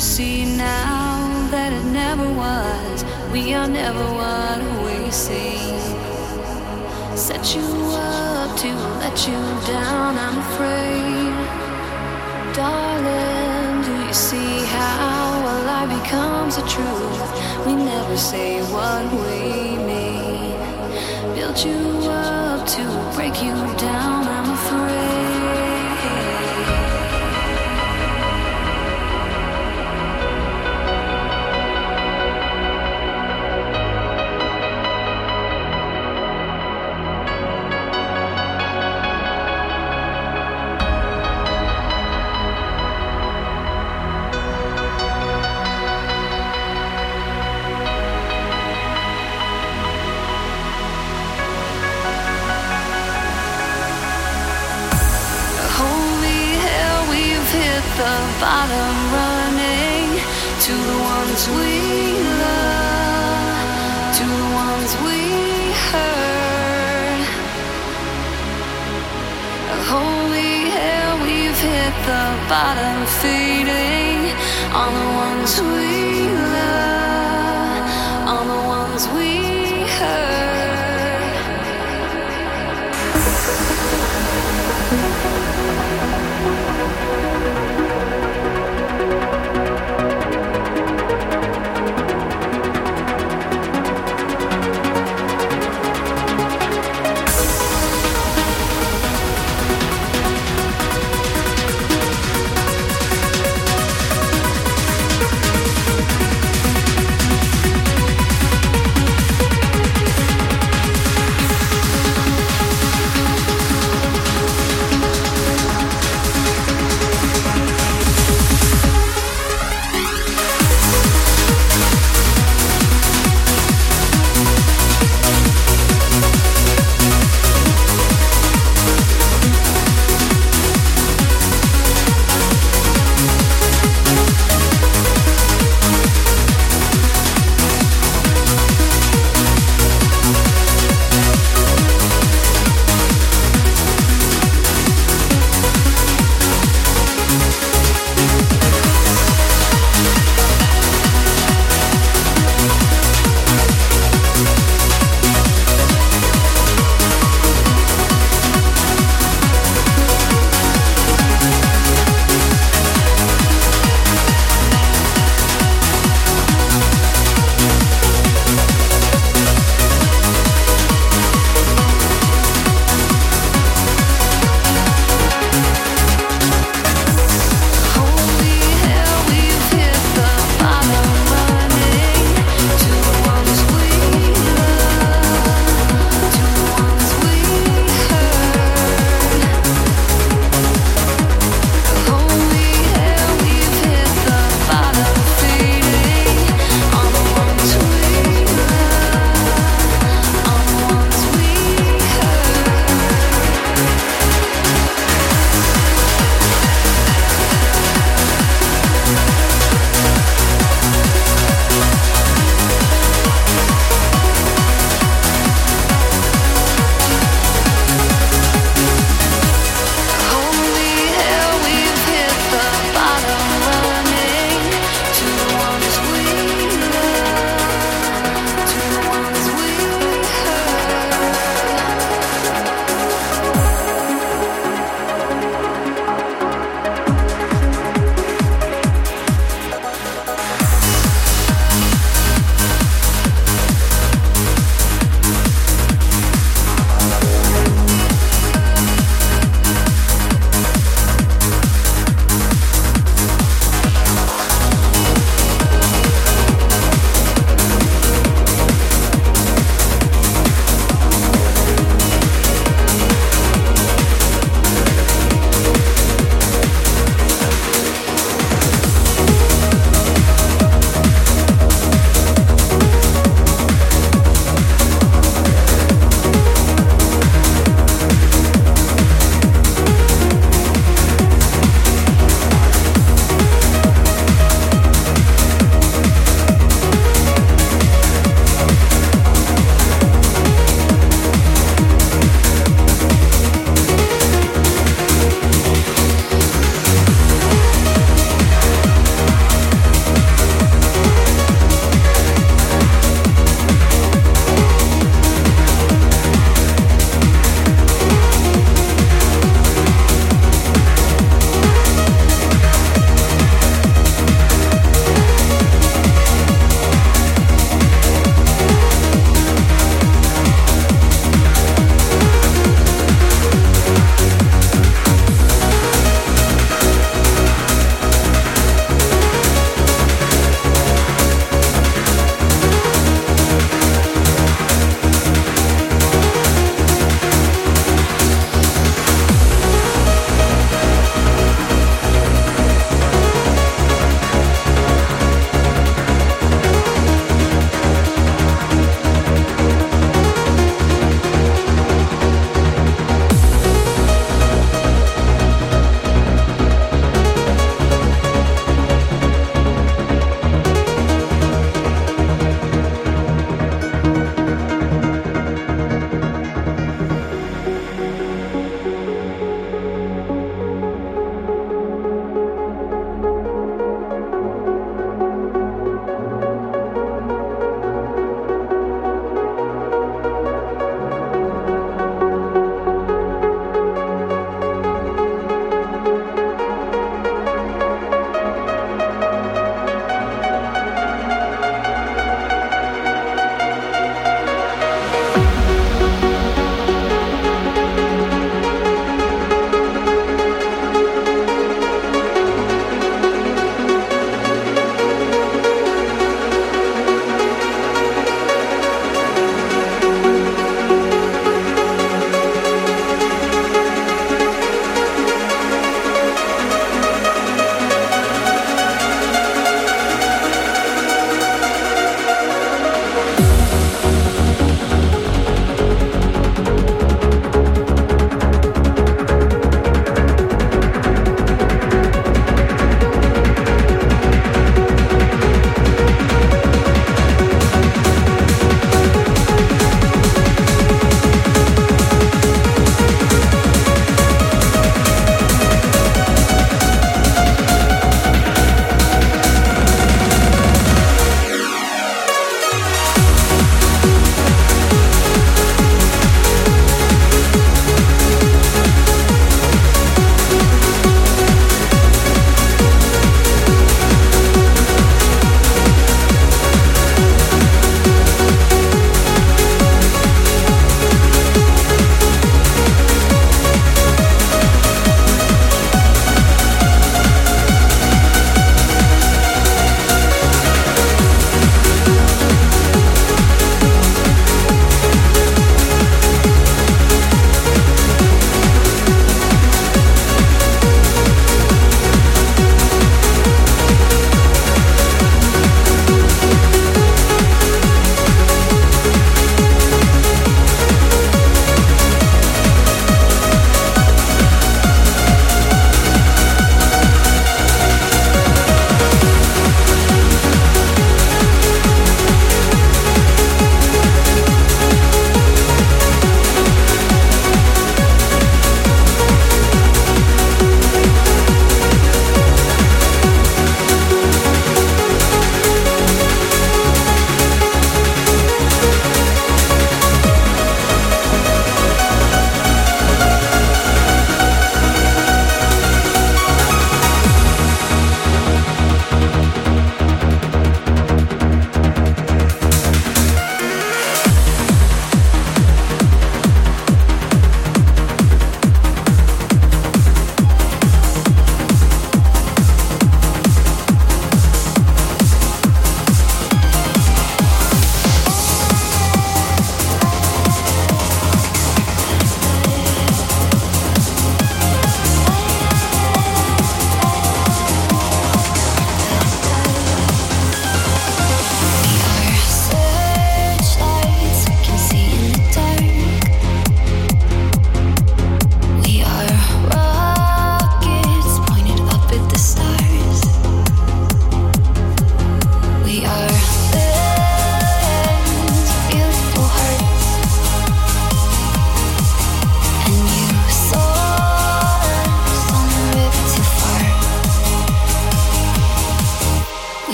see now that it never was? We are never what we seem. Set you up to let you down, I'm afraid. Darling, do you see how a lie becomes a truth? We never say what we mean. Build you up to break you down, I'm afraid.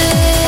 good.